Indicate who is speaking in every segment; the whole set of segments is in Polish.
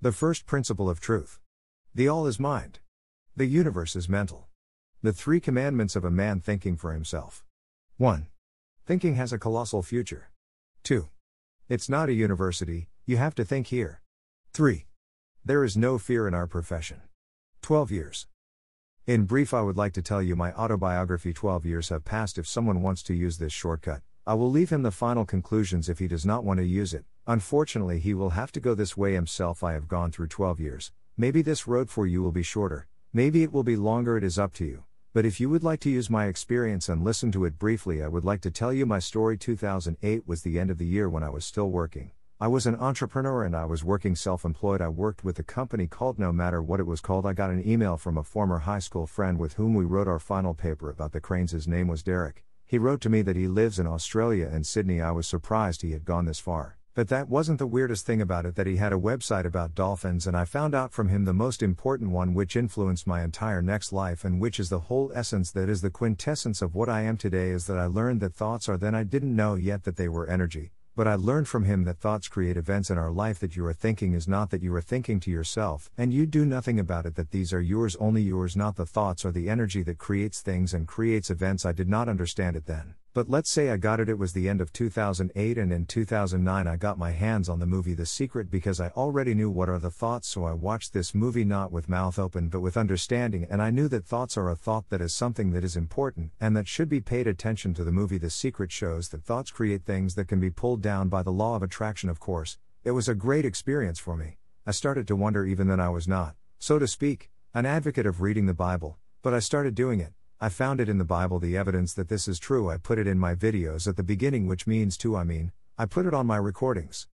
Speaker 1: The first principle of truth. The all is mind. The universe is mental. The three commandments of a man thinking for himself. 1. Thinking has a colossal future. 2. It's not a university, you have to think here. 3. There is no fear in our profession. 12 years. In brief, I would like to tell you my autobiography 12 years have passed. If someone wants to use this shortcut, I will leave him the final conclusions if he does not want to use it. Unfortunately, he will have to go this way himself. I have gone through 12 years. Maybe this road for you will be shorter, maybe it will be longer, it is up to you. But if you would like to use my experience and listen to it briefly, I would like to tell you my story. 2008 was the end of the year when I was still working. I was an entrepreneur and I was working self employed. I worked with a company called No Matter What It Was Called. I got an email from a former high school friend with whom we wrote our final paper about the cranes. His name was Derek. He wrote to me that he lives in Australia and Sydney. I was surprised he had gone this far. But that wasn't the weirdest thing about it that he had a website about dolphins and I found out from him the most important one which influenced my entire next life and which is the whole essence that is the quintessence of what I am today is that I learned that thoughts are then I didn't know yet that they were energy. But I learned from him that thoughts create events in our life that you are thinking is not that you are thinking to yourself, and you do nothing about it, that these are yours, only yours, not the thoughts or the energy that creates things and creates events. I did not understand it then. But let's say I got it, it was the end of 2008, and in 2009 I got my hands on the movie The Secret because I already knew what are the thoughts, so I watched this movie not with mouth open but with understanding, and I knew that thoughts are a thought that is something that is important and that should be paid attention to. The movie The Secret shows that thoughts create things that can be pulled down by the law of attraction, of course. It was a great experience for me. I started to wonder even then I was not, so to speak, an advocate of reading the Bible, but I started doing it. I found it in the Bible the evidence that this is true. I put it in my videos at the beginning, which means to I mean, I put it on my recordings.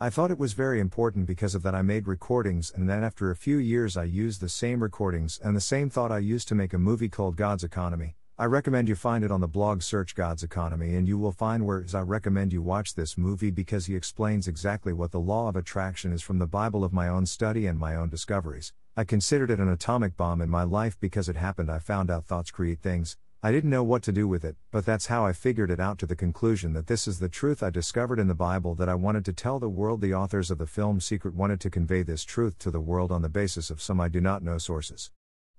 Speaker 1: I thought it was very important because of that I made recordings and then after a few years I used the same recordings and the same thought I used to make a movie called God's Economy. I recommend you find it on the blog search God's Economy and you will find where I recommend you watch this movie because he explains exactly what the law of attraction is from the Bible of my own study and my own discoveries. I considered it an atomic bomb in my life because it happened. I found out thoughts create things. I didn't know what to do with it, but that's how I figured it out to the conclusion that this is the truth I discovered in the Bible that I wanted to tell the world. The authors of the film Secret wanted to convey this truth to the world on the basis of some I do not know sources.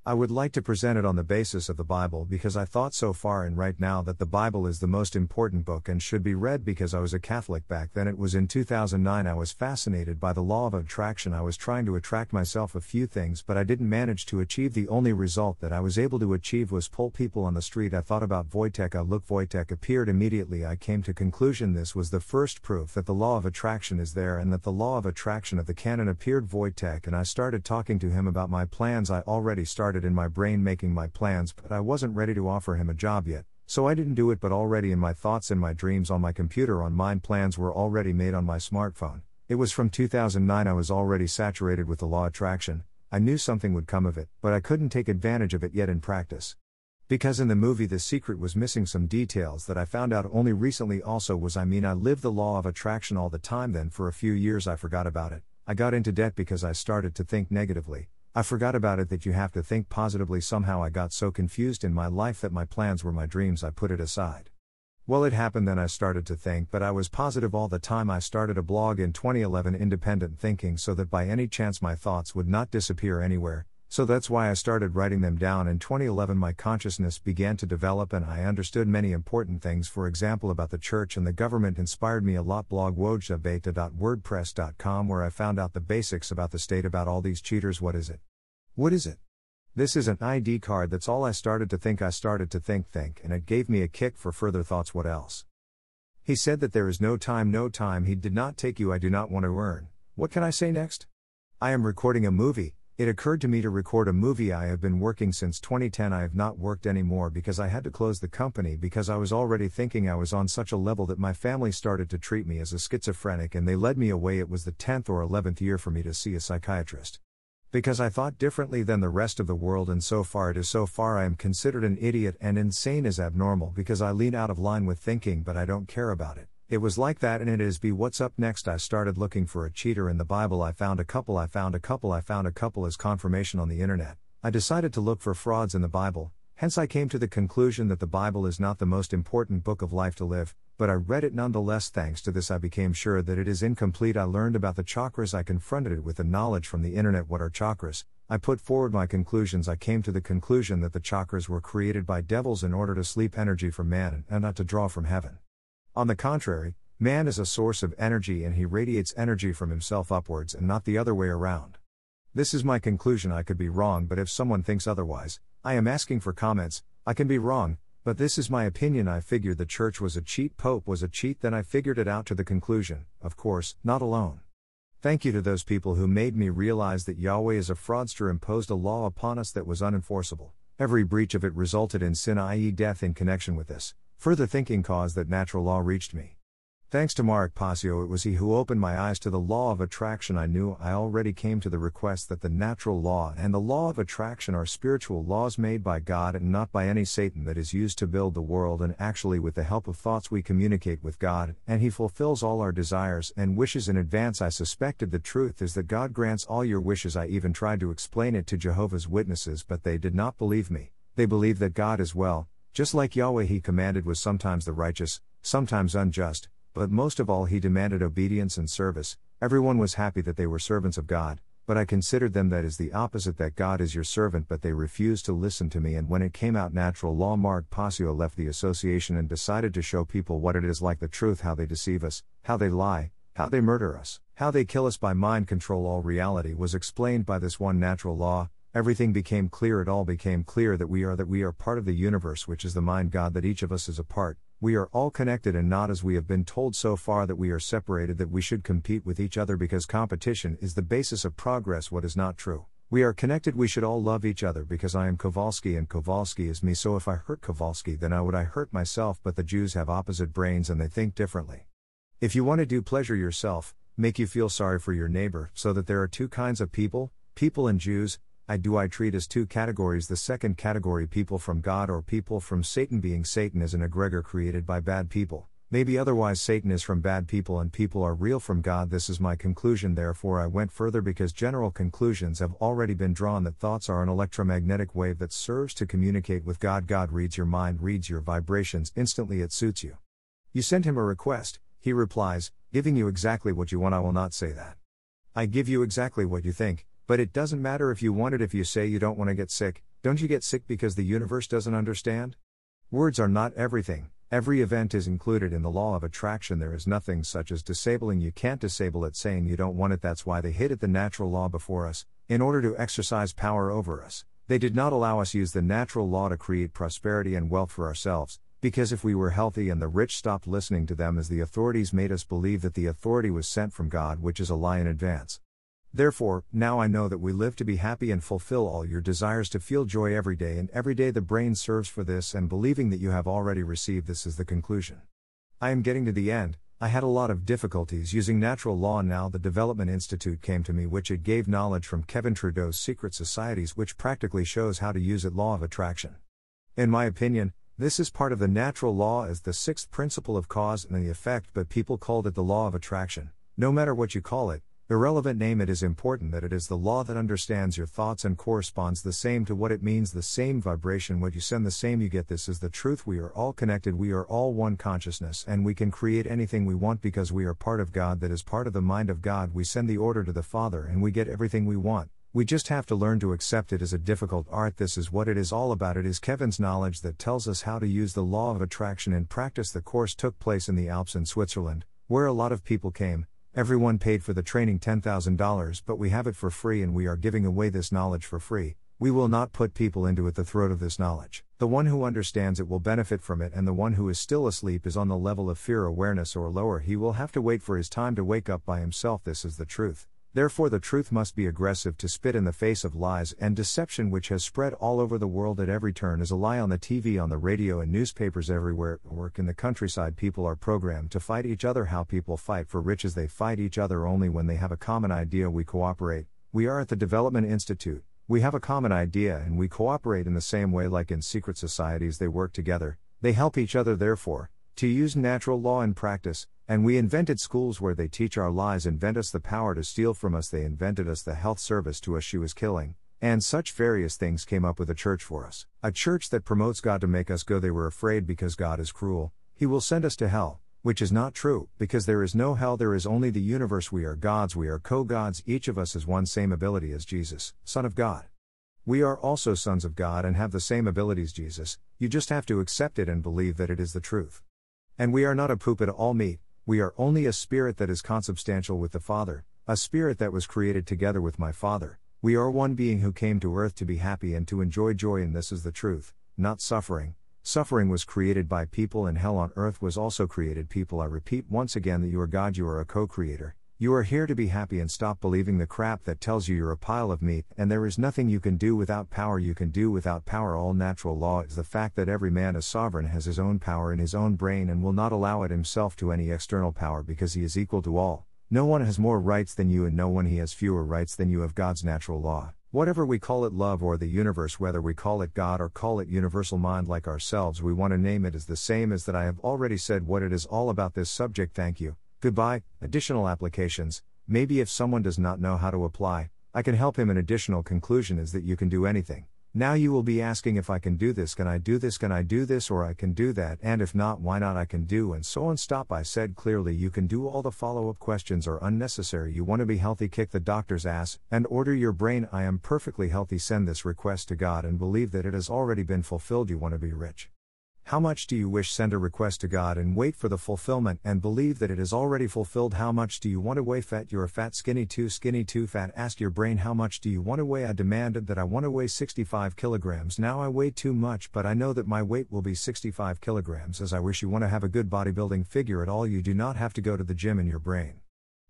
Speaker 1: I would like to present it on the basis of the Bible because I thought so far and right now that the Bible is the most important book and should be read because I was a Catholic back then. It was in 2009 I was fascinated by the law of attraction. I was trying to attract myself a few things, but I didn't manage to achieve. The only result that I was able to achieve was pull people on the street. I thought about Wojtek. I look Wojtek appeared immediately. I came to conclusion this was the first proof that the law of attraction is there and that the law of attraction of the canon appeared Wojtek and I started talking to him about my plans. I already started started in my brain making my plans, but I wasn't ready to offer him a job yet, so I didn't do it. But already in my thoughts and my dreams on my computer on mine, plans were already made on my smartphone. It was from 2009, I was already saturated with the law of attraction. I knew something would come of it, but I couldn't take advantage of it yet in practice. Because in the movie The Secret was missing some details that I found out only recently also was I mean I lived the law of attraction all the time then for a few years I forgot about it. I got into debt because I started to think negatively. I forgot about it that you have to think positively. Somehow I got so confused in my life that my plans were my dreams, I put it aside. Well, it happened then I started to think, but I was positive all the time. I started a blog in 2011, Independent Thinking, so that by any chance my thoughts would not disappear anywhere, so that's why I started writing them down. In 2011, my consciousness began to develop and I understood many important things, for example, about the church and the government inspired me a lot. Blog wojabeta.wordpress.com, where I found out the basics about the state, about all these cheaters. What is it? What is it? This is an ID card, that's all I started to think. I started to think, think, and it gave me a kick for further thoughts. What else? He said that there is no time, no time. He did not take you. I do not want to earn. What can I say next? I am recording a movie, it occurred to me to record a movie. I have been working since 2010. I have not worked anymore because I had to close the company because I was already thinking I was on such a level that my family started to treat me as a schizophrenic and they led me away. It was the 10th or 11th year for me to see a psychiatrist. Because I thought differently than the rest of the world, and so far it is so far I am considered an idiot and insane is abnormal because I lean out of line with thinking, but I don't care about it. It was like that and it is be what's up next I started looking for a cheater in the Bible I found a couple I found a couple I found a couple as confirmation on the internet. I decided to look for frauds in the Bible, hence I came to the conclusion that the Bible is not the most important book of life to live. but I read it nonetheless. Thanks to this, I became sure that it is incomplete. I learned about the chakras, I confronted it with the knowledge from the internet. What are chakras? I put forward my conclusions. I came to the conclusion that the chakras were created by devils in order to sleep energy from man and not to draw from heaven. On the contrary, man is a source of energy and he radiates energy from himself upwards and not the other way around. This is my conclusion. I could be wrong, but if someone thinks otherwise, I am asking for comments. I can be wrong, but this is my opinion. I figured the church was a cheat, Pope was a cheat, then I figured it out to the conclusion, of course, not alone. Thank you to those people who made me realize that Yahweh is a fraudster imposed a law upon us that was unenforceable. Every breach of it resulted in sin, i.e., death, in connection with this. Further thinking caused that natural law reached me. Thanks to Mark Pasio, it was he who opened my eyes to the law of attraction. I knew I already came to the request that the natural law and the law of attraction are spiritual laws made by God and not by any Satan that is used to build the world. And actually, with the help of thoughts, we communicate with God, and He fulfills all our desires and wishes in advance. I suspected the truth is that God grants all your wishes. I even tried to explain it to Jehovah's Witnesses, but they did not believe me. They believe that God is well, just like Yahweh He commanded was sometimes the righteous, sometimes unjust but most of all he demanded obedience and service. Everyone was happy that they were servants of God, but I considered them that is the opposite that God is your servant, but they refused to listen to me. And when it came out, natural law, Mark Pasio left the association and decided to show people what it is like the truth, how they deceive us, how they lie, how they murder us, how they kill us by mind control. All reality was explained by this one natural law. Everything became clear, it all became clear that we are that we are part of the universe, which is the mind God, that each of us is a part, we are all connected and not as we have been told so far that we are separated, that we should compete with each other because competition is the basis of progress. What is not true. We are connected, we should all love each other because I am Kowalski and Kowalski is me. So if I hurt Kowalski, then I would I hurt myself. But the Jews have opposite brains and they think differently. If you want to do pleasure yourself, make you feel sorry for your neighbor, so that there are two kinds of people people and Jews, I do I treat as two categories the second category people from God or people from Satan being Satan is an egregor created by bad people. Maybe otherwise Satan is from bad people and people are real from God. This is my conclusion. Therefore, I went further because general conclusions have already been drawn that thoughts are an electromagnetic wave that serves to communicate with God. God reads your mind, reads your vibrations, instantly it suits you. You send him a request, he replies, giving you exactly what you want. I will not say that. I give you exactly what you think, but it doesn't matter if you want it if you say you don't want to get sick, don't you get sick because the universe doesn't understand? Words are not everything, every event is included in the law of attraction. There is nothing such as disabling, you can't disable it saying you don't want it. That's why they hid it the natural law before us, in order to exercise power over us. They did not allow us use the natural law to create prosperity and wealth for ourselves, because if we were healthy and the rich stopped listening to them as the authorities made us believe that the authority was sent from God, which is a lie in advance. Therefore, now I know that we live to be happy and fulfill all your desires to feel joy every day, and every day the brain serves for this, and believing that you have already received this is the conclusion. I am getting to the end. I had a lot of difficulties using natural law. Now, the Development Institute came to me, which it gave knowledge from Kevin Trudeau's secret societies, which practically shows how to use it law of attraction. In my opinion, this is part of the natural law as the sixth principle of cause and the effect, but people called it the law of attraction. No matter what you call it, Irrelevant name it is important that it is the law that understands your thoughts and corresponds the same to what it means the same vibration what you send the same you get. This is the truth. We are all connected. We are all one consciousness and we can create anything we want because we are part of God that is part of the mind of God. We send the order to the Father and we get everything we want. We just have to learn to accept it as a difficult art. This is what it is all about. It is Kevin's knowledge that tells us how to use the law of attraction in practice. The course took place in the Alps in Switzerland where a lot of people came Everyone paid for the training $10,000, but we have it for free and we are giving away this knowledge for free. We will not put people into it the throat of this knowledge. The one who understands it will benefit from it, and the one who is still asleep is on the level of fear awareness or lower. He will have to wait for his time to wake up by himself. This is the truth. Therefore, the truth must be aggressive to spit in the face of lies and deception, which has spread all over the world at every turn is a lie on the TV, on the radio, and newspapers everywhere. Work in the countryside, people are programmed to fight each other. How people fight for riches, they fight each other only when they have a common idea. We cooperate. We are at the Development Institute. We have a common idea and we cooperate in the same way, like in secret societies, they work together. They help each other, therefore, to use natural law in practice, and we invented schools where they teach our lies, invent us the power to steal from us, they invented us the health service to us she was killing, and such various things came up with a church for us. A church that promotes God to make us go, they were afraid because God is cruel, He will send us to hell. which is not true, because there is no hell, there is only the universe. We are gods, we are co gods, each of us has one same ability as Jesus, Son of God. We are also sons of God and have the same abilities Jesus, you just have to accept it and believe that it is the truth. And we are not a poop at all meat, we are only a spirit that is consubstantial with the Father, a spirit that was created together with my Father. We are one being who came to earth to be happy and to enjoy joy, and this is the truth, not suffering. Suffering was created by people, and hell on earth was also created people. I repeat once again that you are God, you are a co creator. You are here to be happy and stop believing the crap that tells you you're a pile of meat, and there is nothing you can do without power. You can do without power. All natural law is the fact that every man is sovereign, has his own power in his own brain, and will not allow it himself to any external power because he is equal to all. No one has more rights than you, and no one he has fewer rights than you of God's natural law. Whatever we call it love or the universe, whether we call it God or call it universal mind like ourselves, we want to name it as the same as that I have already said what it is all about this subject. Thank you. Goodbye. Additional applications. Maybe if someone does not know how to apply, I can help him. An additional conclusion is that you can do anything. Now you will be asking if I can do this, can I do this, can I do this, or I can do that, and if not, why not I can do, and so on. Stop. I said clearly you can do all the follow up questions are unnecessary. You want to be healthy, kick the doctor's ass, and order your brain. I am perfectly healthy. Send this request to God and believe that it has already been fulfilled. You want to be rich. How much do you wish send a request to God and wait for the fulfillment and believe that it is already fulfilled? How much do you want to weigh fat? You're fat, skinny, too skinny, too fat. Ask your brain, how much do you want to weigh? I demanded that I want to weigh 65 kilograms. Now I weigh too much, but I know that my weight will be 65 kilograms. As I wish you want to have a good bodybuilding figure at all, you do not have to go to the gym in your brain.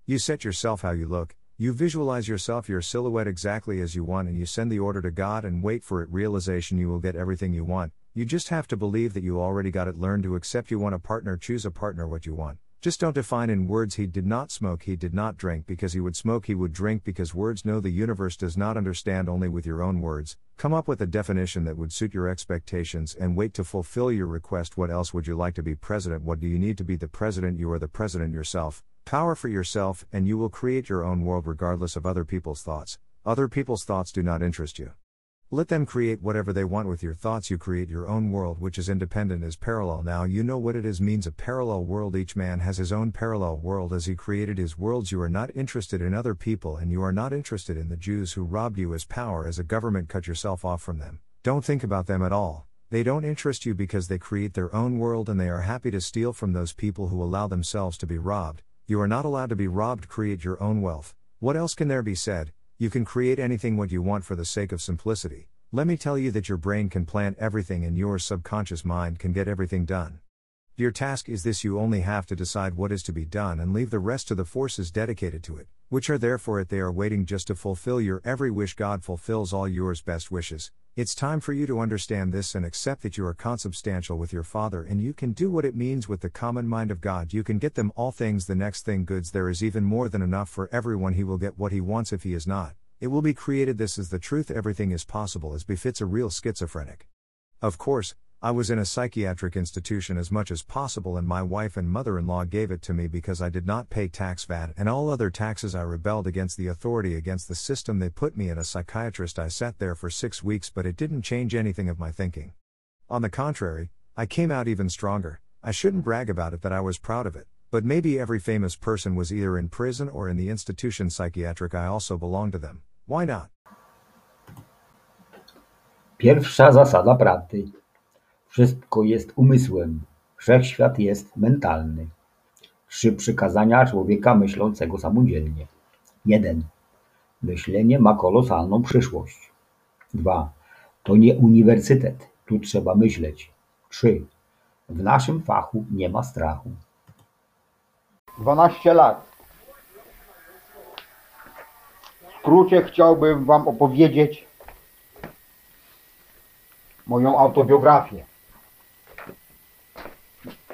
Speaker 1: You set yourself how you look, you visualize yourself, your silhouette exactly as you want, and you send the order to God and wait for it. Realization you will get everything you want. You just have to believe that you already got it. Learn to accept you want a partner, choose a partner what you want. Just don't define in words he did not smoke, he did not drink because he would smoke, he would drink because words know the universe does not understand only with your own words. Come up with a definition that would suit your expectations and wait to fulfill your request. What else would you like to be president? What do you need to be the president? You are the president yourself. Power for yourself, and you will create your own world regardless of other people's thoughts. Other people's thoughts do not interest you. Let them create whatever they want with your thoughts. You create your own world, which is independent, is parallel. Now you know what it is means a parallel world. Each man has his own parallel world as he created his worlds. You are not interested in other people, and you are not interested in the Jews who robbed you as power as a government. Cut yourself off from them. Don't think about them at all. They don't interest you because they create their own world and they are happy to steal from those people who allow themselves to be robbed. You are not allowed to be robbed. Create your own wealth. What else can there be said? You can create anything what you want for the sake of simplicity. Let me tell you that your brain can plan everything and your subconscious mind can get everything done. Your task is this you only have to decide what is to be done and leave the rest to the forces dedicated to it, which are there for it. They are waiting just to fulfill your every wish. God fulfills all yours best wishes. It's time for you to understand this and accept that you are consubstantial with your Father and you can do what it means with the common mind of God. You can get them all things. The next thing goods there is even more than enough for everyone. He will get what he wants if he is not. It will be created. This is the truth. Everything is possible as befits a real schizophrenic. Of course, I was in a psychiatric institution as much as possible, and my wife and mother in law gave it to me because I did not pay tax VAT and all other taxes. I rebelled against the authority, against the system. They put me in a psychiatrist. I sat there for six weeks, but it didn't change anything of my thinking. On the contrary, I came out even stronger. I shouldn't brag about it that I was proud of it, but maybe every famous person was either in prison or in the institution psychiatric. I also belonged to them. Why not?
Speaker 2: Pierwsza zasada prawdy. Wszystko jest umysłem. Wszechświat jest mentalny. Trzy przykazania człowieka myślącego samodzielnie. 1. Myślenie ma kolosalną przyszłość. 2. To nie uniwersytet. Tu trzeba myśleć. 3. W naszym fachu nie ma strachu.
Speaker 3: 12 lat. W skrócie chciałbym Wam opowiedzieć moją autobiografię.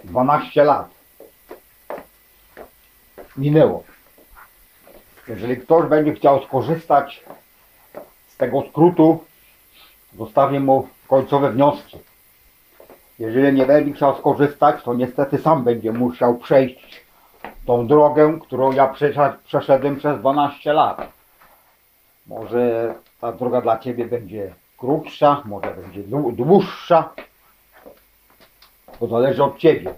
Speaker 3: 12 lat minęło. Jeżeli ktoś będzie chciał skorzystać z tego skrótu, zostawię mu końcowe wnioski. Jeżeli nie będzie chciał skorzystać, to niestety sam będzie musiał przejść tą drogę, którą ja przeszedł- przeszedłem przez 12 lat. Może ta droga dla Ciebie będzie krótsza, może będzie dłu- dłuższa. To zależy od Ciebie.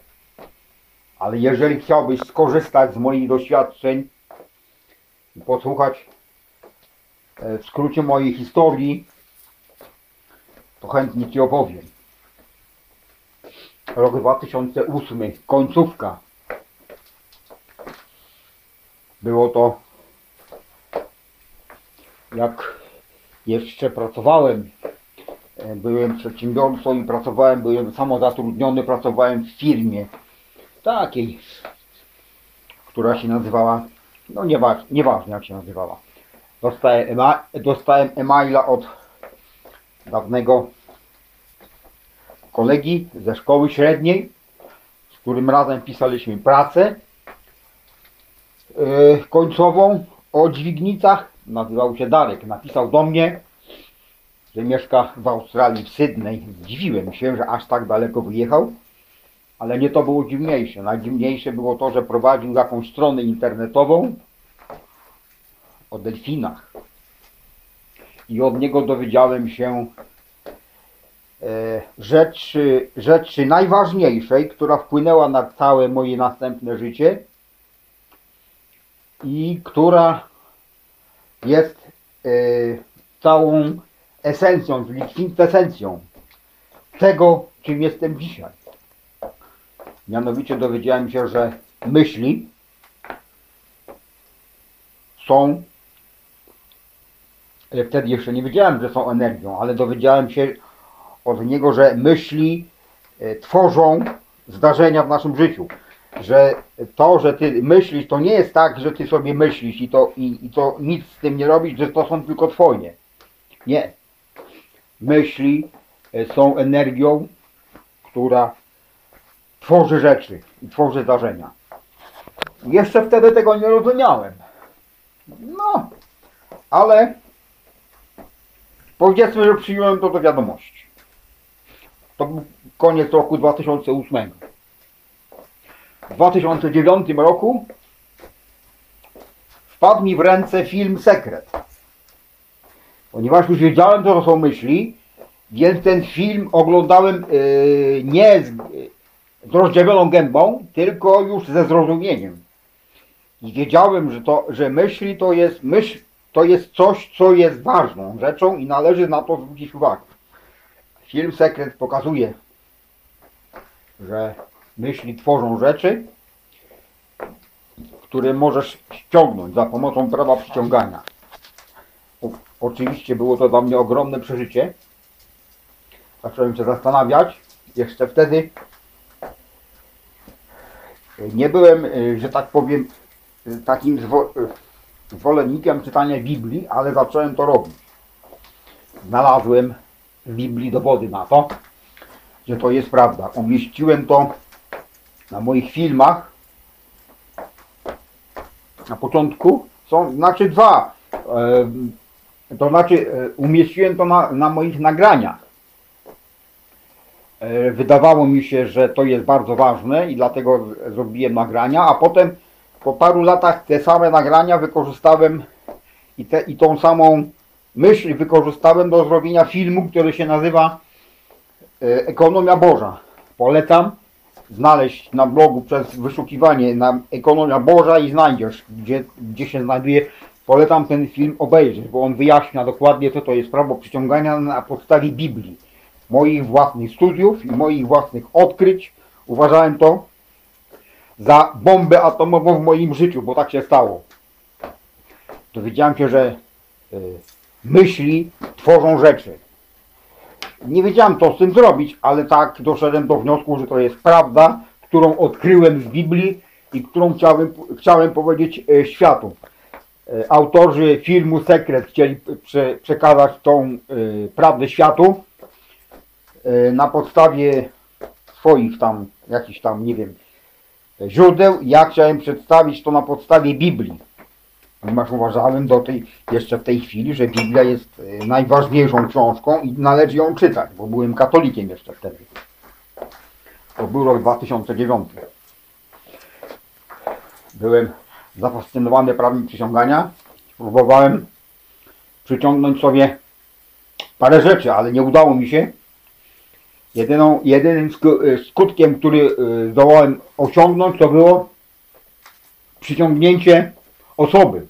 Speaker 3: Ale jeżeli chciałbyś skorzystać z moich doświadczeń i posłuchać e, w skrócie mojej historii, to chętnie Ci opowiem. Rok 2008, końcówka. Było to jak jeszcze pracowałem. Byłem przedsiębiorcą i pracowałem, byłem samozatrudniony, pracowałem w firmie takiej, która się nazywała, no nieważne jak się nazywała. Dostałem, ema, dostałem e-maila od dawnego kolegi ze szkoły średniej, z którym razem pisaliśmy pracę yy, końcową o dźwignicach. Nazywał się Darek. Napisał do mnie, że mieszka w Australii, w Sydney. Zdziwiłem się, że aż tak daleko wyjechał. Ale nie to było dziwniejsze. Najdziwniejsze było to, że prowadził jakąś stronę internetową o delfinach. I od niego dowiedziałem się e, rzeczy, rzeczy najważniejszej, która wpłynęła na całe moje następne życie i która jest e, całą esencją, czyli kwintesencją tego, czym jestem dzisiaj. Mianowicie dowiedziałem się, że myśli są, wtedy jeszcze nie wiedziałem, że są energią, ale dowiedziałem się od niego, że myśli e, tworzą zdarzenia w naszym życiu. Że to, że ty myślisz, to nie jest tak, że ty sobie myślisz i to, i, i to nic z tym nie robisz, że to są tylko twoje. Nie. Myśli e, są energią, która tworzy rzeczy i tworzy zdarzenia. Jeszcze wtedy tego nie rozumiałem. No, ale powiedzmy, że przyjąłem to do wiadomości. To był koniec roku 2008. W 2009 roku wpadł mi w ręce film Sekret. Ponieważ już wiedziałem, co są myśli, więc ten film oglądałem yy, nie z, z rozdziawioną gębą, tylko już ze zrozumieniem. I wiedziałem, że, to, że myśli to jest myśl, to jest coś, co jest ważną rzeczą i należy na to zwrócić uwagę. Film Sekret pokazuje, że myśli tworzą rzeczy, które możesz ściągnąć za pomocą prawa przyciągania. Oczywiście było to dla mnie ogromne przeżycie. Zacząłem się zastanawiać. Jeszcze wtedy nie byłem, y, że tak powiem, y, takim y, zwolennikiem czytania Biblii, ale zacząłem to robić. Znalazłem w Biblii dowody na to, że to jest prawda. Umieściłem to na moich filmach. Na początku są, znaczy dwa. To znaczy e, umieściłem to na, na moich nagraniach. E, Wydawało mi się, że to jest bardzo ważne i dlatego zrobiłem nagrania, a potem po paru latach te same nagrania wykorzystałem i, te, i tą samą myśl wykorzystałem do zrobienia filmu, który się nazywa e, Ekonomia Boża. Polecam znaleźć na blogu przez wyszukiwanie na Ekonomia Boża i znajdziesz, gdzie, gdzie się znajduje. Polecam ten film obejrzeć, bo on wyjaśnia dokładnie, co to jest prawo przyciągania na podstawie Biblii. Moich własnych studiów i moich własnych odkryć. Uważałem to za bombę atomową w moim życiu, bo tak się stało. Dowiedziałem się, że y, myśli tworzą rzeczy. Nie wiedziałem co z tym zrobić, ale tak doszedłem do wniosku, że to jest prawda, którą odkryłem z Biblii i którą chciałem, chciałem powiedzieć e, światu. E, Autorzy filmu Sekret chcieli prze, przekazać tą e, prawdę światu e, na podstawie swoich tam, jakichś tam, nie wiem, źródeł. Ja chciałem przedstawić to na podstawie Biblii. Ponieważ uważałem do tej, jeszcze w tej chwili, że Biblia jest najważniejszą książką i należy ją czytać, bo byłem katolikiem jeszcze wtedy. To był rok 2009. Byłem zafascynowany prawem przyciągania. Próbowałem przyciągnąć sobie parę rzeczy, ale nie udało mi się. Jedyną, jedynym y, skutkiem, który y, zdołałem osiągnąć, to było przyciągnięcie osoby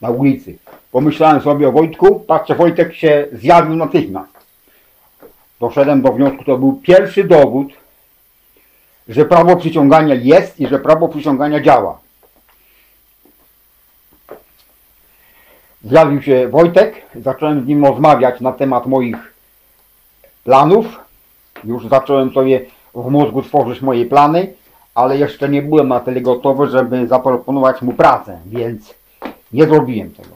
Speaker 3: na ulicy. Pomyślałem sobie o Wojtku, patrzę, Wojtek się zjawił natychmiast. Doszedłem do wniosku, to był pierwszy dowód, że prawo przyciągania jest i że prawo przyciągania działa. Zjawił się Wojtek, zacząłem z nim rozmawiać na temat moich planów. Już zacząłem sobie w mózgu tworzyć moje plany, ale jeszcze nie byłem na tyle gotowy, żeby zaproponować mu pracę, więc nie zrobiłem tego.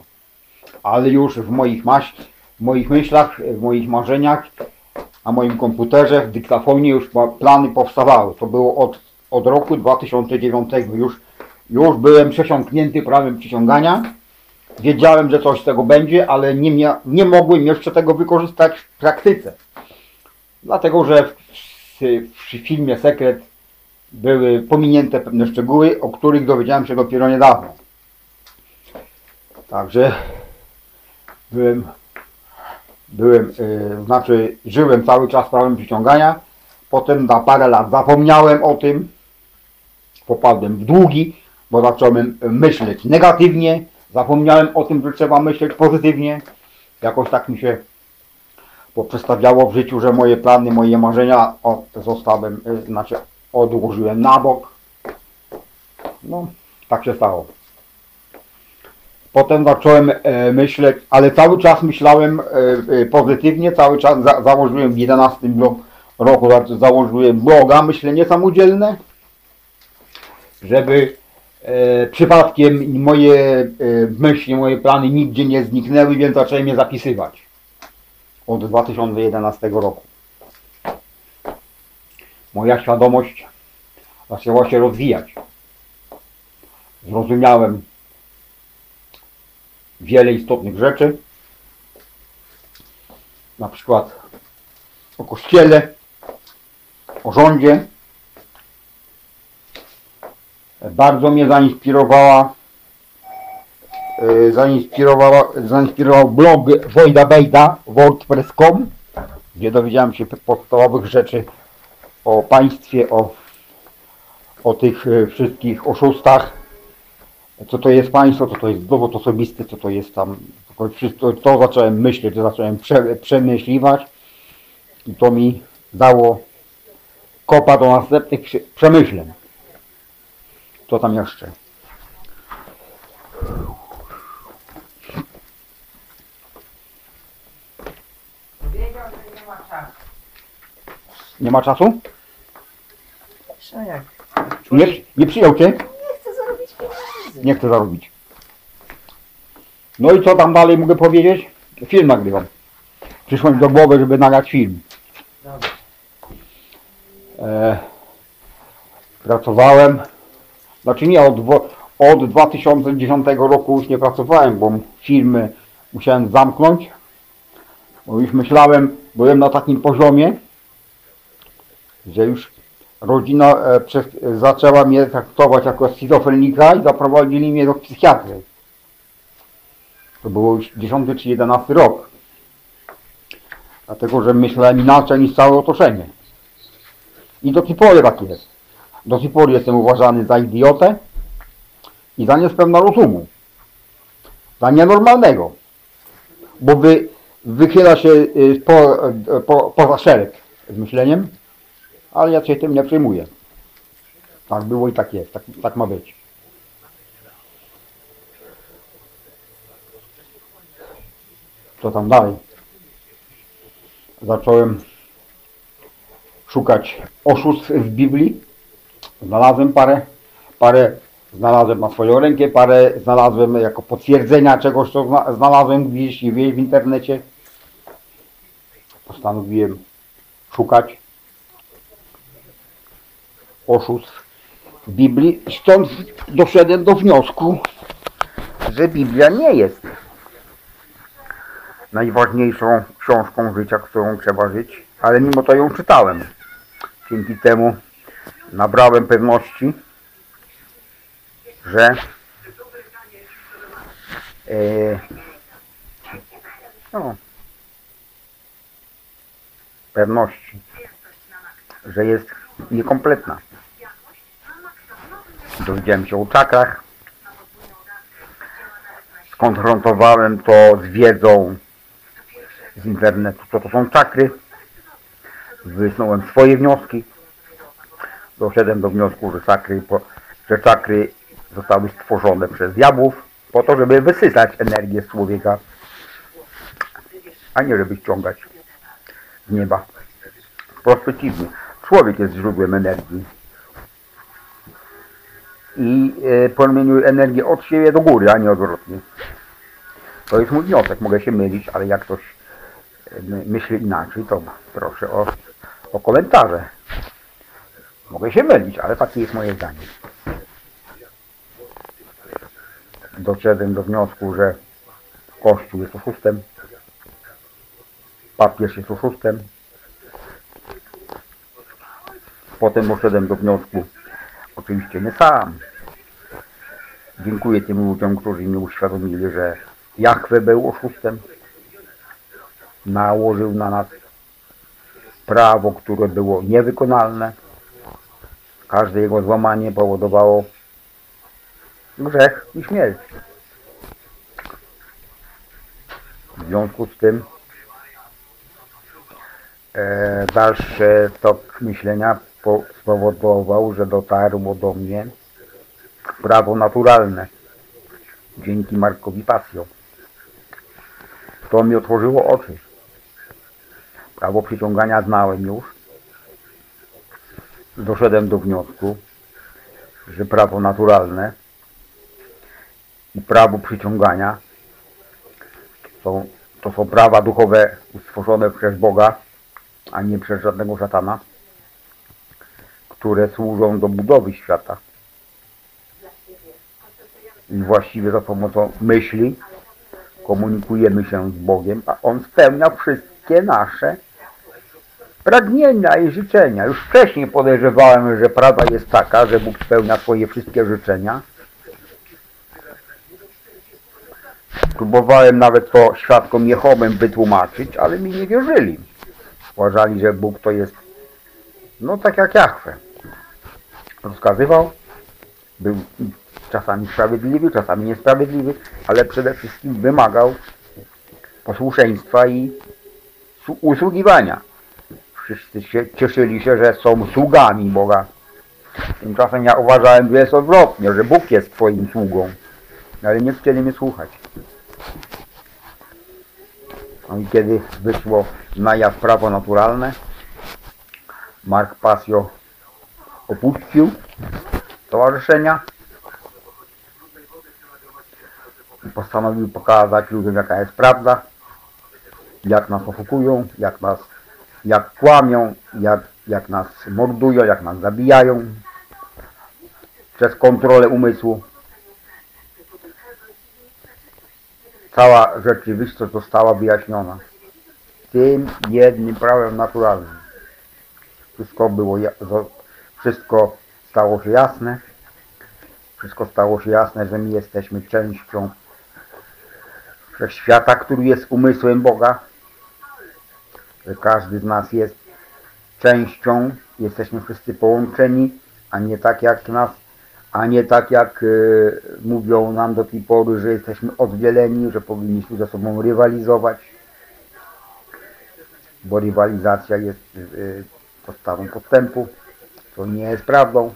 Speaker 3: Ale już w moich, maś, w moich myślach, w moich marzeniach, na moim komputerze, w dyktafonie już plany powstawały. To było od, od roku 2009. Już, już byłem przesiąknięty prawem przyciągania. Wiedziałem, że coś z tego będzie, ale nie, mia, nie mogłem jeszcze tego wykorzystać w praktyce. Dlatego, że w, w filmie Sekret były pominięte pewne szczegóły, o których dowiedziałem się dopiero niedawno. Także byłem, byłem, yy, znaczy żyłem cały czas prawem przyciągania, potem na parę lat zapomniałem o tym, popadłem w długi, bo zacząłem myśleć negatywnie, zapomniałem o tym, że trzeba myśleć pozytywnie, jakoś tak mi się poprzestawiało w życiu, że moje plany, moje marzenia o, zostałem, y, znaczy odłożyłem na bok. No, tak się stało. Potem zacząłem e, myśleć, ale cały czas myślałem e, pozytywnie, cały czas za, założyłem w 11 blo- roku, za- założyłem bloga Myślenie Samodzielne, żeby e, przypadkiem moje e, myśli, moje plany nigdzie nie zniknęły, więc zacząłem je zapisywać od 2011 roku. Moja świadomość zaczęła się rozwijać. Zrozumiałem wiele istotnych rzeczy, na przykład o kościele, o rządzie. Bardzo mnie zainspirowała e, zainspirowała, zainspirował blog Wojda Bejda wordpress.com gdzie dowiedziałem się podstawowych rzeczy o państwie, o, o tych e, wszystkich oszustach, co to jest państwo, co to jest dowód osobisty, co to jest tam, wszystko, to zacząłem myśleć, to zacząłem prze, przemyśliwać i to mi dało kopa do następnych przemyśleń. Co tam jeszcze?
Speaker 4: Wiedział, że nie ma czasu.
Speaker 3: Nie ma czasu? Nie, nie przyjął cię?
Speaker 4: Nie chcę zarobić pieniędzy.
Speaker 3: Nie chcę zarobić. No i co tam dalej mogę powiedzieć? Film nagrywam. Przyszło mi do głowy, żeby nagrać film. E, pracowałem, znaczy nie, od, od 2010 roku już nie pracowałem, bo filmy musiałem zamknąć. Bo już myślałem, byłem na takim poziomie, że już rodzina e, przez, zaczęła mnie traktować jako schizofrenika i zaprowadzili mnie do psychiatry. To było już 10 czy 11 rok. Dlatego, że myślałem inaczej niż całe otoczenie. I do tej pory tak jest. Do tej pory jestem uważany za idiotę i za niespełna rozumu. Za nienormalnego. Bo wy, wychyla się y, po, y, po, poza szereg z myśleniem, ale ja się tym nie przejmuję. Tak było i tak jest. Tak, tak ma być. Co tam dalej? Zacząłem szukać oszustw w Biblii. Znalazłem parę, parę znalazłem na swoją rękę, parę znalazłem jako potwierdzenia czegoś, co zna, znalazłem gdzieś w, w internecie. Postanowiłem szukać oszustw Biblii. Stąd doszedłem do wniosku, że Biblia nie jest najważniejszą książką życia, którą trzeba żyć, ale mimo to ją czytałem. Dzięki temu nabrałem pewności, że e, no, pewności, że jest niekompletna. Dowiedziałem się o czakrach, skonfrontowałem to z wiedzą z internetu, co to są czakry, wysnułem swoje wnioski, doszedłem do wniosku, że czakry, że czakry zostały stworzone przez diabłów po to, żeby wysysać energię z człowieka, a nie żeby ściągać z nieba. Wprost przeciwnie. Człowiek jest źródłem energii i e, promieniuje energię od siebie do góry, a nie odwrotnie. To jest mój wniosek, mogę się mylić, ale jak ktoś e, my- myśli inaczej, to proszę o, o komentarze. Mogę się mylić, ale takie jest moje zdanie. Doszedłem do wniosku, że Kościół jest oszustem, papież jest oszustem. Potem doszedłem do wniosku, oczywiście nie sam. Dziękuję tym ludziom, którzy mi uświadomili, że Jachwę był oszustem. Nałożył na nas prawo, które było niewykonalne. Każde jego złamanie powodowało grzech i śmierć. W związku z tym e, dalszy tok myślenia po, spowodował, że dotarło do mnie prawo naturalne dzięki Markowi Pasjo. To mi otworzyło oczy. Prawo przyciągania znałem już. Doszedłem do wniosku, że prawo naturalne i prawo przyciągania są, to są prawa duchowe stworzone przez Boga, a nie przez żadnego szatana, które służą do budowy świata. I właściwie za pomocą myśli komunikujemy się z Bogiem, a On spełnia wszystkie nasze pragnienia i życzenia. Już wcześniej podejrzewałem, że prawda jest taka, że Bóg spełnia swoje wszystkie życzenia. Próbowałem nawet to świadkom Jehowym wytłumaczyć, ale mi nie wierzyli. Uważali, że Bóg to jest, no tak jak Jahwe. Rozkazywał, był czasami sprawiedliwy, czasami niesprawiedliwy, ale przede wszystkim wymagał posłuszeństwa i usługiwania. Wszyscy się cieszyli się, że są sługami Boga. Tymczasem ja uważałem, że jest odwrotnie, że Bóg jest Twoim sługą. Ale nie chcieli mnie słuchać. No i kiedy wyszło na jaw prawo naturalne, Mark Pasio opuścił stowarzyszenia i postanowił pokazać ludziom jaka jest prawda, jak nas oszukują, jak nas jak kłamią, jak, jak nas mordują, jak nas zabijają przez kontrolę umysłu. Cała rzeczywistość została wyjaśniona tym jednym prawem naturalnym. Wszystko było, wszystko stało się jasne. Wszystko stało się jasne, że my jesteśmy częścią wszechświata, który jest umysłem Boga. Każdy z nas jest częścią, jesteśmy wszyscy połączeni, a nie tak jak nas, a nie tak jak e, mówią nam do tej pory, że jesteśmy oddzieleni, że powinniśmy ze sobą rywalizować. Bo rywalizacja jest e, podstawą postępu, to nie jest prawdą.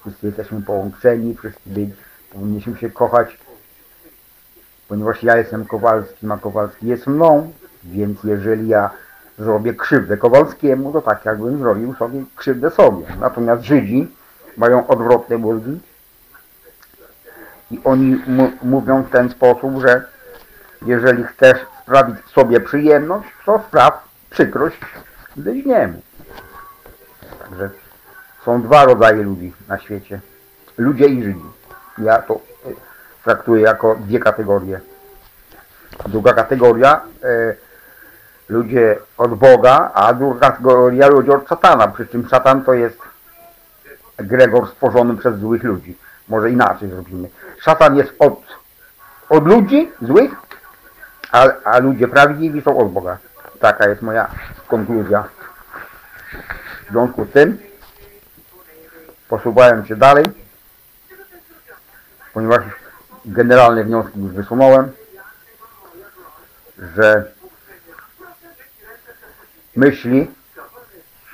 Speaker 3: Wszyscy jesteśmy połączeni, wszyscy powinniśmy się kochać, ponieważ ja jestem Kowalskim, a Kowalski jest mną, więc jeżeli ja zrobię krzywdę Kowalskiemu, to tak jakbym zrobił sobie krzywdę sobie. Natomiast Żydzi mają odwrotne mózgi i oni mówią w ten sposób, że jeżeli chcesz sprawić sobie przyjemność, to spraw przykrość bliźniemu. Także są dwa rodzaje ludzi na świecie. Ludzie i Żydzi. Ja to y, traktuję jako dwie kategorie. Druga kategoria e, ludzie od Boga, a druga kategoria ludzie od szatana. Przy czym szatan to jest Gregor stworzony przez złych ludzi. Może inaczej zrobimy. Szatan jest od, od ludzi złych, a, a ludzie prawdziwi są od Boga. taka jest moja konkluzja. W związku z tym posuwając się dalej, ponieważ generalne wnioski już wysunąłem, że myśli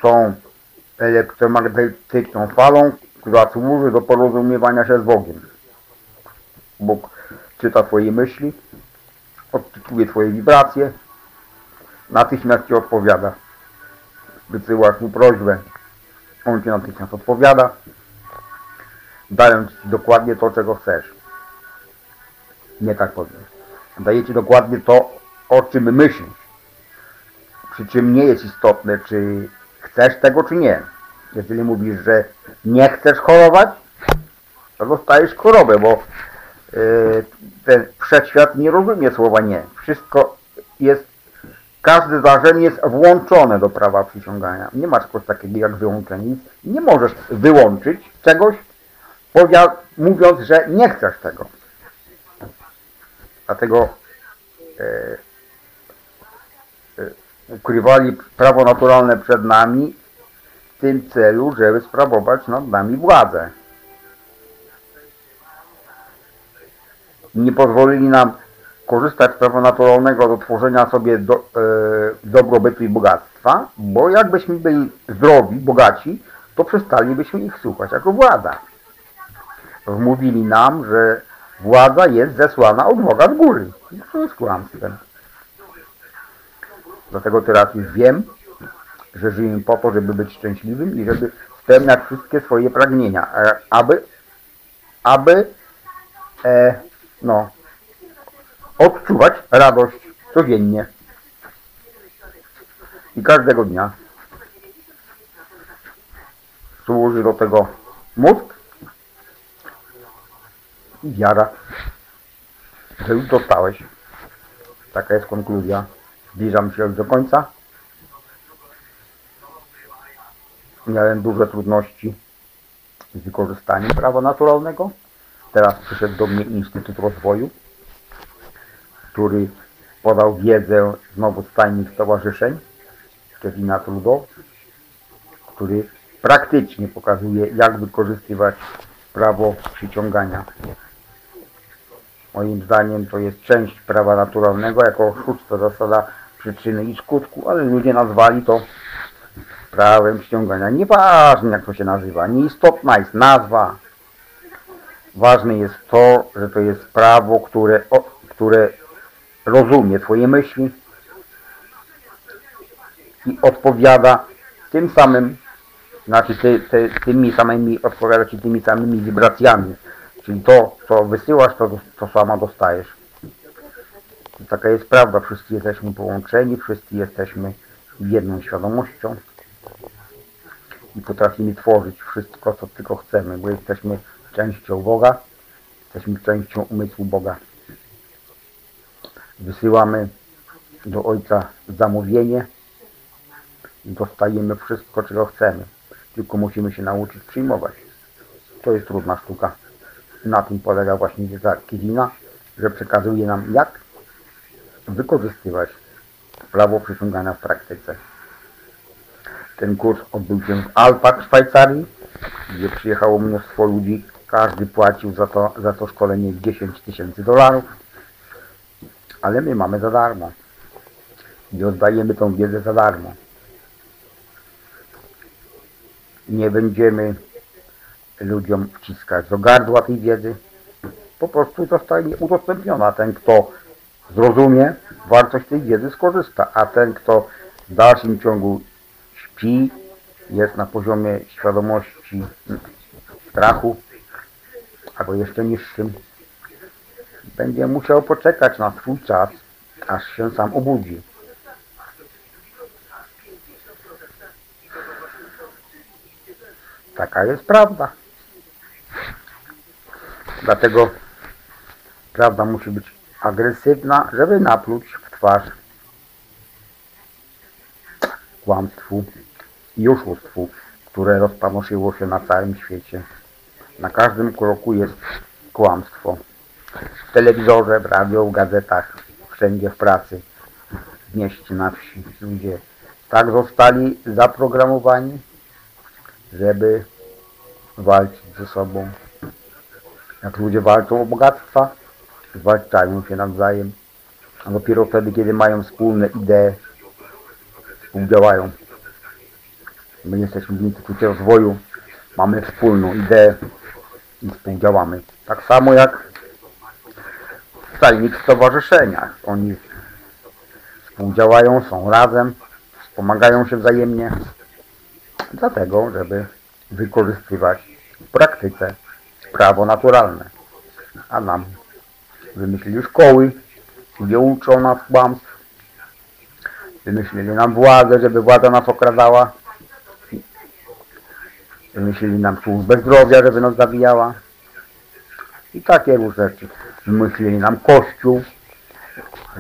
Speaker 3: są elektromagnetyczną falą, która służy do porozumiewania się z Bogiem. Bóg czyta Twoje myśli, odczytuje Twoje wibracje, natychmiast Ci odpowiada. Wysyłasz mu prośbę, on Ci natychmiast odpowiada, dając Ci dokładnie to, czego chcesz. Nie tak powiem. Daje Ci dokładnie to, o czym myślisz. Przy czym nie jest istotne, czy chcesz tego, czy nie. Jeżeli mówisz, że nie chcesz chorować, to dostajesz chorobę, bo yy, ten wszechświat nie rozumie słowa nie. Wszystko jest, każde zdarzenie jest włączone do prawa przyciągania. Nie ma czegoś takiego jak wyłączenie. Nie możesz wyłączyć czegoś, mówiąc, że nie chcesz tego. Dlatego e, ukrywali prawo naturalne przed nami w tym celu, żeby sprawować nad nami władzę. Nie pozwolili nam korzystać z prawa naturalnego do tworzenia sobie do, e, dobrobytu i bogactwa, bo jakbyśmy byli zdrowi, bogaci, to przestalibyśmy ich słuchać jako władza. Wmówili nam, że władza jest zesłana od Boga z góry. To jest kłamstwem. Dlatego teraz już wiem, że żyję po to, żeby być szczęśliwym i żeby spełniać wszystkie swoje pragnienia, e, aby, aby e, no, odczuwać radość codziennie i każdego dnia. Służy do tego mózg i wiara, że już dostałeś. Taka jest konkluzja. Zbliżam się już do końca. Miałem duże trudności z wykorzystaniem prawa naturalnego. Teraz przyszedł do mnie Instytut Rozwoju, który podał wiedzę znowu z tajnych stowarzyszeń Kevina Trudeau, który praktycznie pokazuje, jak wykorzystywać prawo przyciągania. Moim zdaniem to jest część prawa naturalnego, jako szósta zasada przyczyny i skutku, ale ludzie nazwali to prawem przyciągania. Nieważne jak to się nazywa, nieistotna jest nazwa. Ważne jest to, że to jest prawo, które, o, które rozumie Twoje myśli i odpowiada tym samym, znaczy ty, ty, tymi samymi, odpowiada Ci tymi samymi wibracjami. Czyli to, co wysyłasz, to, to samo dostajesz. Taka jest prawda. Wszyscy jesteśmy połączeni, wszyscy jesteśmy jedną świadomością i potrafimy tworzyć wszystko, co tylko chcemy, bo jesteśmy częścią Boga, jesteśmy częścią umysłu Boga. Wysyłamy do Ojca zamówienie i dostajemy wszystko, czego chcemy. Tylko musimy się nauczyć przyjmować. To jest trudna sztuka. Na tym polega właśnie wiedza Kizina, że przekazuje nam jak wykorzystywać prawo przyciągania w praktyce. Ten kurs odbył się w Alpach w Szwajcarii, gdzie przyjechało mnóstwo ludzi. Każdy płacił za to, za to szkolenie 10 tysięcy dolarów, ale my mamy za darmo. I oddajemy tą wiedzę za darmo. Nie będziemy ludziom wciskać do gardła tej wiedzy. Po prostu zostanie udostępniona. Ten, kto zrozumie wartość tej wiedzy, skorzysta, a ten, kto w dalszym ciągu śpi, jest na poziomie świadomości strachu, albo jeszcze niższym, będzie musiał poczekać na swój czas, aż się sam obudzi. Taka jest prawda. Dlatego prawda musi być agresywna, żeby napluć w twarz kłamstwu i oszustwu, które rozpanoszyło się na całym świecie. Na każdym kroku jest kłamstwo. W telewizorze, w radio, w gazetach, wszędzie w pracy. w mieście, na wsi. Ludzie tak zostali zaprogramowani, żeby walczyć ze sobą. Jak ludzie walczą o bogactwa, zwalczają się nawzajem. A dopiero wtedy, kiedy mają wspólne idee, współdziałają. My jesteśmy w Instytucie Rozwoju, mamy wspólną ideę i współdziałamy. Tak samo jak stajnik stowarzyszenia. Oni współdziałają, są razem, wspomagają się wzajemnie, dlatego, żeby wykorzystywać w praktyce prawo naturalne. A nam wymyślili szkoły, gdzie uczą nas kłamstw, wymyślili nam władzę, żeby władza nas okradała, wymyślili nam służbę zdrowia, żeby nas zabijała i takie różne rzeczy. Wymyślili nam kościół,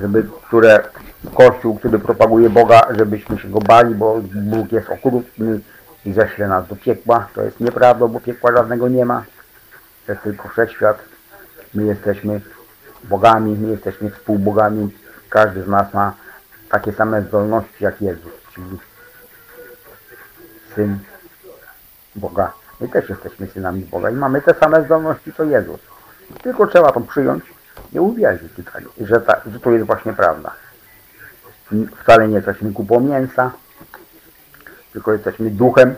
Speaker 3: żeby, które, kościół, który propaguje Boga, żebyśmy się go bali, bo Bóg jest okrutny i ześle nas do piekła. To jest nieprawda, bo piekła żadnego nie ma. To jest tylko wszechświat. My jesteśmy bogami, my jesteśmy współbogami. Każdy z nas ma takie same zdolności jak Jezus, czyli Syn Boga. My też jesteśmy synami Boga i mamy te same zdolności co Jezus. Tylko trzeba to przyjąć i uwierzyć, że, ta, że to jest właśnie prawda. Wcale nie jesteśmy kupą mięsa, tylko jesteśmy duchem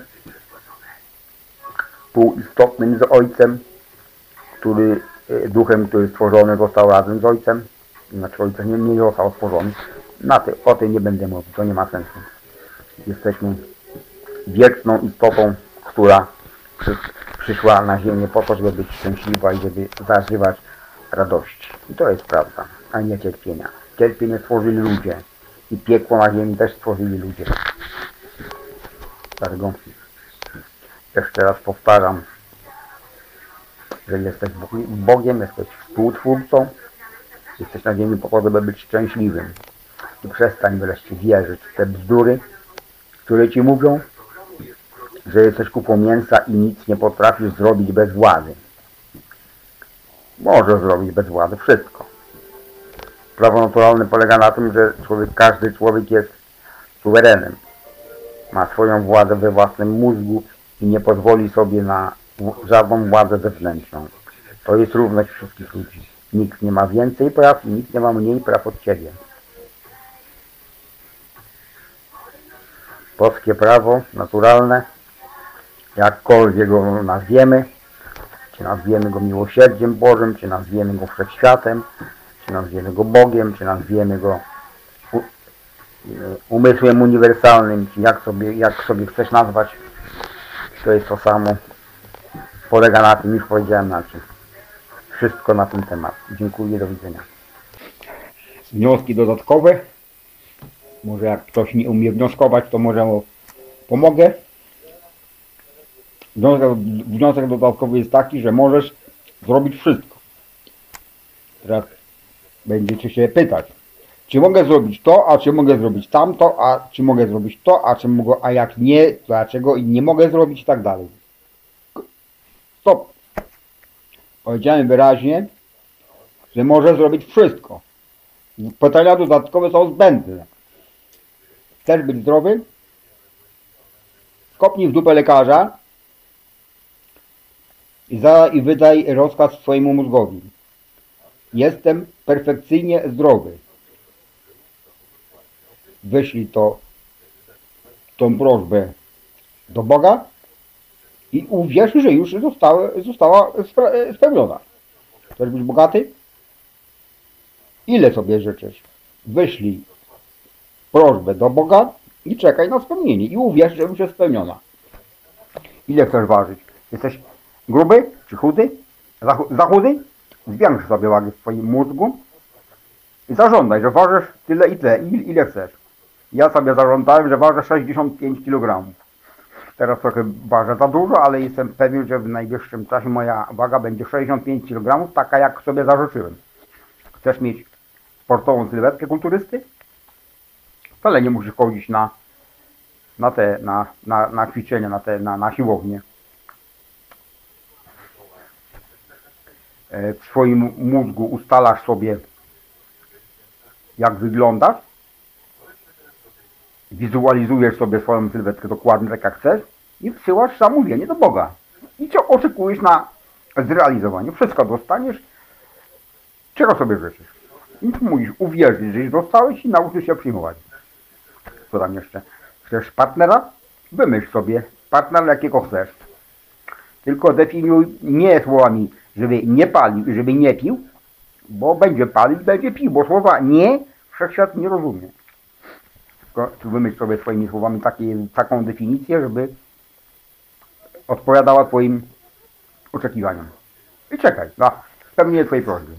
Speaker 3: półistotnym z Ojcem, który duchem, który stworzony został razem z Ojcem. Znaczy Ojciec nie, nie został stworzony. Na ty, o tym nie będę mówił, to nie ma sensu. Jesteśmy wieczną istotą, która przy, przyszła na ziemię po to, żeby być szczęśliwa i żeby zażywać radości. I to jest prawda, a nie cierpienia. Cierpienie stworzyli ludzie i piekło na ziemi też stworzyli ludzie. Dlatego jeszcze raz powtarzam, że jesteś Bog- Bogiem, jesteś współtwórcą, jesteś na ziemi po to, żeby być szczęśliwym. I przestań wreszcie wierzyć w te bzdury, które ci mówią, że jesteś kupą mięsa i nic nie potrafisz zrobić bez władzy. Możesz zrobić bez władzy wszystko. Prawo naturalne polega na tym, że człowiek, każdy człowiek jest suwerenem. Ma swoją władzę we własnym mózgu i nie pozwoli sobie na żadną władzę zewnętrzną. To jest równość wszystkich ludzi. Nikt nie ma więcej praw i nikt nie ma mniej praw od ciebie. Polskie prawo naturalne, jakkolwiek go nazwiemy, czy nazwiemy go miłosierdziem Bożym, czy nazwiemy go wszechświatem, czy nazwiemy go Bogiem, czy nazwiemy go umysłem uniwersalnym, czy jak sobie, jak sobie chcesz nazwać, to jest to samo. Polega na tym, już powiedziałem na czym. Wszystko na ten temat. Dziękuję, do widzenia. Wnioski dodatkowe. Może jak ktoś nie umie wnioskować, to może mu pomogę. Wniosek, wniosek dodatkowy jest taki, że możesz zrobić wszystko. Teraz będziecie się pytać, czy mogę zrobić to, a czy mogę zrobić tamto, a czy mogę zrobić to, a czy mogę, a jak nie, dlaczego i nie mogę zrobić i tak dalej. Stop. Powiedziałem wyraźnie, że może zrobić wszystko. Pytania dodatkowe są zbędne. Chcesz być zdrowy? Kopnij w dupę lekarza i, za, i wydaj rozkaz swojemu mózgowi. Jestem perfekcyjnie zdrowy. Wyślij to, tą prośbę do Boga i uwierz, że już została, została spełniona. Chcesz być bogaty? Ile sobie życzysz? Wyślij prośbę do Boga i czekaj na spełnienie. I uwierz, że już jest spełniona. Ile chcesz ważyć? Jesteś gruby czy chudy? Za, chu- za chudy? Zwiększ sobie wagę w swoim mózgu i zażądaj, że ważysz tyle i tyle, il- ile chcesz. Ja sobie zażądałem, że ważę 65 kg. Teraz trochę ważę za dużo, ale jestem pewien, że w najbliższym czasie moja waga będzie 65 kg, taka jak sobie zażyczyłem. Chcesz mieć sportową sylwetkę kulturysty? Wcale nie musisz chodzić na, na te, na, na, na ćwiczenia, na, te, na, na siłownię. E, W swoim mózgu ustalasz sobie, jak wyglądasz wizualizujesz sobie swoją sylwetkę dokładnie tak jak chcesz i wsyłasz zamówienie do Boga. I co oczekujesz na zrealizowanie. Wszystko dostaniesz, czego sobie życzysz. Nic musisz uwierzyć, że już dostałeś i nauczysz się przyjmować. Co tam jeszcze? Chcesz partnera? Wymyśl sobie partnera jakiego chcesz. Tylko definiuj nie słowami, żeby nie palił, żeby nie pił, bo będzie palił, będzie pił, bo słowa nie wszechświat nie rozumie. Tu wymyśl sobie swoimi słowami takie, taką definicję, żeby odpowiadała Twoim oczekiwaniom. I czekaj na spełnienie Twojej prośby.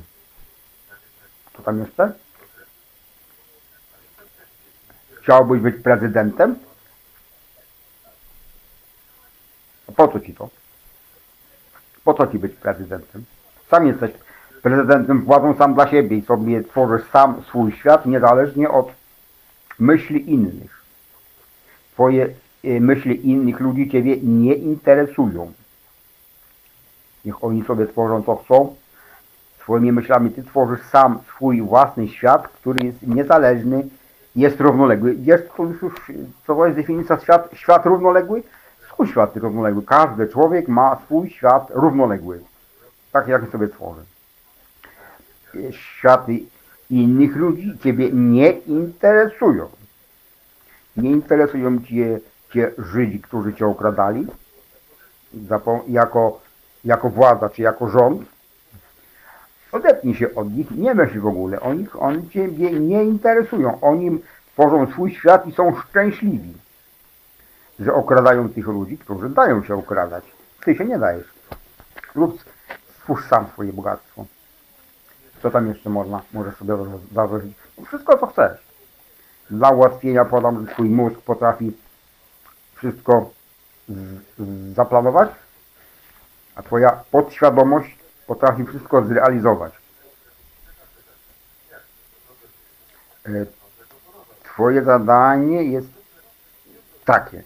Speaker 3: Co tam jeszcze? Chciałbyś być prezydentem? Po co Ci to? Po co Ci być prezydentem? Sam jesteś prezydentem, władzą sam dla siebie i sobie tworzysz sam swój świat niezależnie od myśli innych. Twoje y, myśli innych ludzi Ciebie nie interesują. Niech oni sobie tworzą co chcą. Swoimi myślami Ty tworzysz sam swój własny świat, który jest niezależny, jest równoległy. Wiesz, co, już, co to jest definicja świat, świat równoległy? Swój świat równoległy. Każdy człowiek ma swój świat równoległy. Tak jak sobie tworzy. Światy innych ludzi Ciebie nie interesują. Nie interesują Cię, cię Żydzi, którzy Cię okradali jako, jako władza czy jako rząd. Odepnij się od nich, nie myśl w ogóle o nich, oni Ciebie nie interesują. Oni tworzą swój świat i są szczęśliwi, że okradają tych ludzi, którzy dają się okradać. Ty się nie dajesz. Lub stwórz sam swoje bogactwo. Co tam jeszcze można, możesz sobie założyć? Wszystko co chcesz. Dla ułatwienia podam, twój mózg potrafi wszystko zaplanować, a twoja podświadomość potrafi wszystko zrealizować. E, Twoje zadanie jest takie.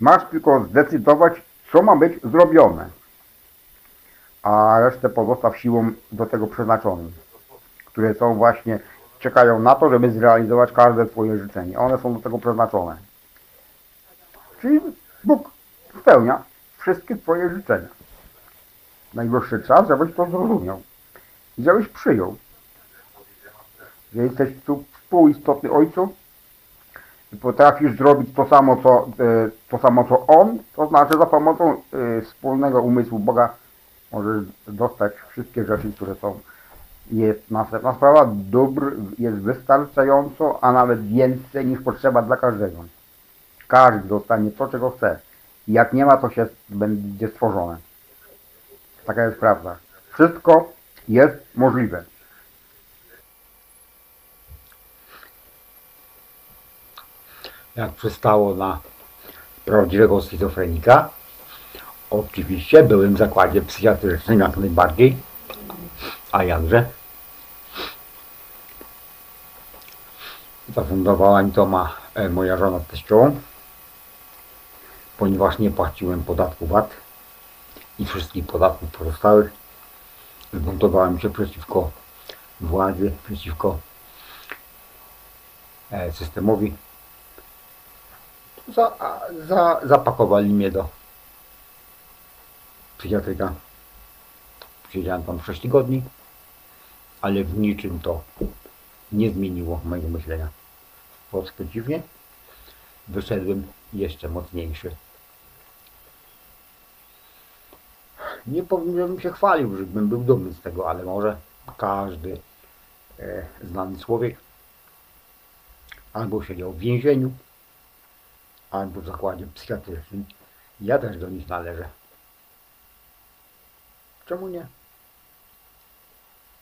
Speaker 3: Masz tylko zdecydować, co ma być zrobione, a resztę pozostaw siłom do tego przeznaczonym, które są właśnie, czekają na to, żeby zrealizować każde Twoje życzenie. One są do tego przeznaczone. Czyli Bóg spełnia wszystkie Twoje życzenia. Najwyższy czas, żebyś to zrozumiał i żebyś przyjął, że jesteś tu współistotny Ojcu i potrafisz zrobić to samo, co, e, to samo, co On, to znaczy za pomocą e, wspólnego umysłu Boga możesz dostać wszystkie rzeczy, które są. Jest następna sprawa, dóbr jest wystarczająco, a nawet więcej niż potrzeba dla każdego. Każdy dostanie to, czego chce. Jak nie ma, to się będzie stworzone. Taka jest prawda. Wszystko jest możliwe.
Speaker 2: jak przystało na prawdziwego schizofrenika. Oczywiście byłem w zakładzie psychiatrycznym jak najbardziej. A jakże? Zafundowała mi to ma e, moja żona z teściową, ponieważ nie płaciłem podatku VAT i wszystkich podatków pozostałych. Zbuntowałem się przeciwko władzy, przeciwko e, systemowi za, a- za, zapakowali mnie do psychiatryka. Siedziałem tam 6 tygodni, ale w niczym to nie zmieniło mojego myślenia. Wprost przeciwnie, wyszedłem jeszcze mocniejszy. Nie powinienem się chwalił, żebym był dumny z tego, ale może każdy e, znany człowiek albo siedział w więzieniu, albo w zakładzie psychiatrycznym. Ja też do nich należę. Czemu nie?